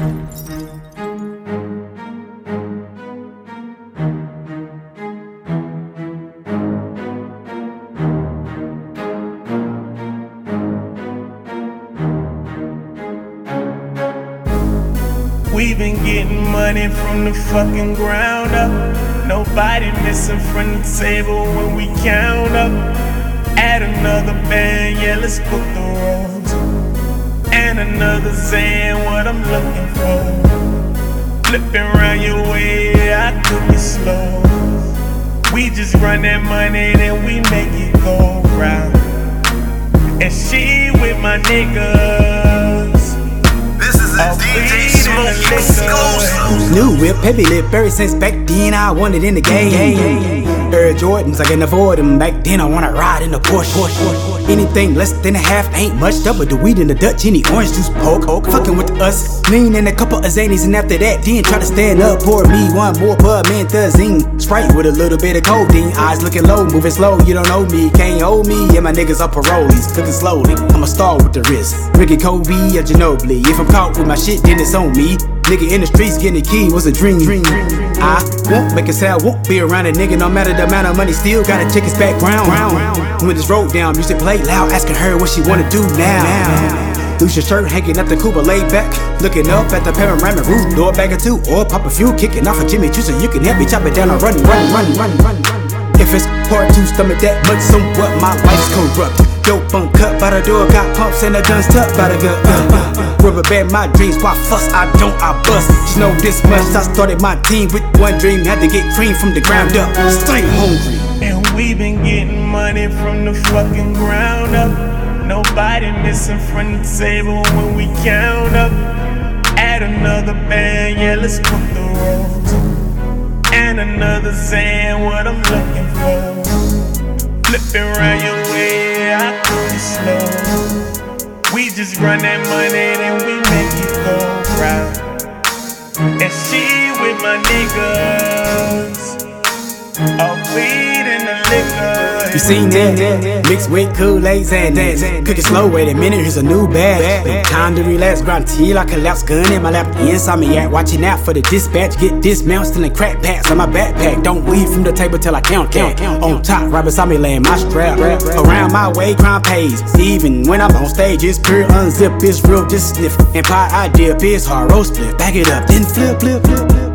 We been getting money from the fucking ground up. Nobody missing from the table when we count up. Add another band, yeah, let's cook the rolls. And another Zan, what I'm looking for. Flipping around your way, I cook it slow. We just run that money, then we make it go round. And she with my niggas. This is a I'll DJ the Smoke exclusive. New whip, heavy lip, ever since back then I wanted in the game. Air Jordans, I can afford them. Back then I wanna ride in the Porsche. Anything less than a half ain't much. Double the weed in the Dutch, any orange juice, poke, poke. Fucking with us, lean in a couple of zanies, and after that, then try to stand up. Pour me one more pub, mantazine. Sprite with a little bit of codeine. Eyes looking low, moving slow. You don't know me, can't hold me. Yeah, my niggas are parolees, cooking slowly. I'm a star with the wrist. Ricky Kobe or Ginobili. If I'm caught with my shit, then it's on me. Nigga in the streets getting a key was a dream. I won't make a sale, won't be around a nigga no matter the amount of money. Still got a chicken's background. When this road down, music play loud, asking her what she wanna do now. Loose your shirt, hanging up the Cuba, laid back, looking up at the panorama roof, door bag or two, or pop a few, kicking off a Jimmy Choo so you can help me chop it down and run, run, run, run, run. If it's hard to stomach that much, somewhat my life's corrupt. Dope uncut by the door, got pumps and the guns tucked by the gun. Uh, uh, rubber band my dreams, why fuss? I don't, I bust. Just know this much, I started my team with one dream, had to get cream from the ground up. Stay hungry. And we been getting money from the fucking ground up. Nobody missing from the table when we count up. Add another band, yeah, let's cook the rolls. And another Zan, what I'm looking for. Flipping around your way, I cook it slow. We just run that money, then we make it go round. And she with my niggas. The liquor. You seen that? Mixed with Kool-Aid and dance. Cooking slow, wait a minute, here's a new bag. Time to relax, grind till I collapse. Gun in my lap, inside me at. Watching out for the dispatch. Get dismounted, stealing crack packs on my backpack. Don't leave from the table till I count, count. On top, right beside me, laying my strap. Around my way, crime pays. Even when I'm on stage, it's pure unzip, it's real, just sniff. And pie I dip, it's hard roast split. Back it up, then flip, flip, flip, flip.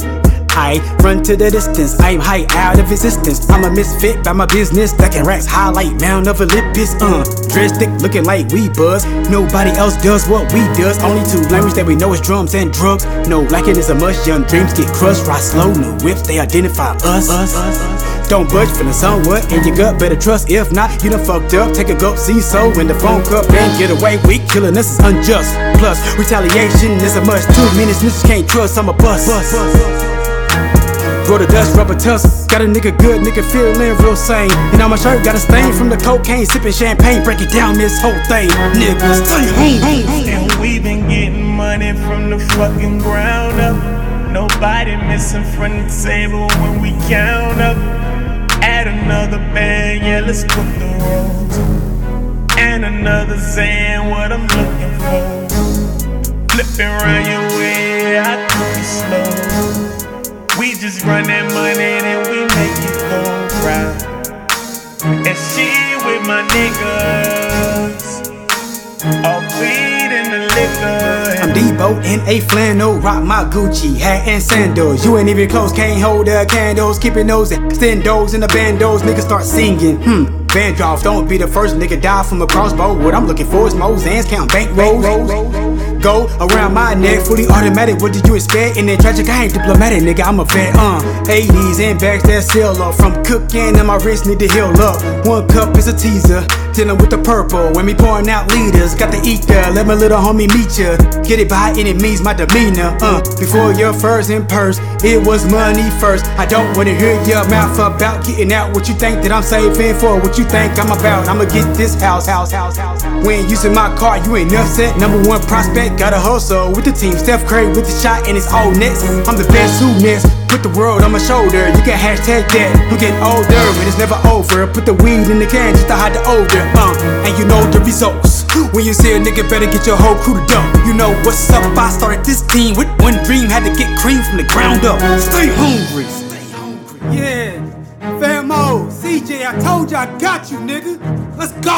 I run to the distance, I'm high out of existence. I'm a misfit by my business, stacking racks, highlight Mount of Olympus. Uh, dress thick, looking like we buzz. Nobody else does what we does. Only two language that we know is drums and drugs. No lacking is a must. Young dreams get crushed, ride slow. New whips, they identify us. us us Don't budge for the somewhat in your gut, better trust. If not, you done fucked up. Take a gulp, see so when the phone cup and get away weak. Killing us is unjust. Plus, retaliation is a must. Two minutes, snitches can't trust. I'm a bust. Roll the dust, rubber tusk. Got a nigga good, nigga feeling real sane. And on my shirt, got a stain from the cocaine, sipping champagne. Break it down, this whole thing. Niggas. And we been getting money from the fucking ground up. Nobody missing from the table when we count up. Add another band, yeah, let's cook the rolls. And another Zan, what I'm looking for. Flipping around my niggas. All the liquor. I'm Debo in a flannel, rock my Gucci hat and sandals. You ain't even close, can't hold the candles. Keeping those extendos in the bandos. Niggas start singing, hmm. Band don't be the first nigga die from a crossbow. What I'm looking for is Mozans, count bank rolls. Go around my neck, fully automatic. What did you expect? And then tragic, I ain't diplomatic, nigga. I'm a vet, uh. 80s and bags that seal up. From cooking and my wrist need to heal up. One cup is a teaser. Dealing with the purple when me pouring out leaders. Got the ether, let my little homie meet ya. Get it by any means, my demeanor. Uh, before your first and purse, it was money first. I don't wanna hear your mouth about getting out what you think that I'm saving for. What you think I'm about? I'ma get this house, house, house, house. When using my car, you ain't upset. Number one prospect, got a hustle with the team. Steph Curry with the shot and it's all nets. I'm the best who next. Put the world on my shoulder. You can hashtag that. I'm getting older, and it's never over. Put the weed in the can just to hide the odor. Uh, and you know the results. When you see a nigga, better get your whole crew to dump. You know what's up? I started this team with one dream, had to get cream from the ground up. Stay hungry. Stay hungry. Yeah. Famo, CJ, I told you I got you, nigga. Let's go.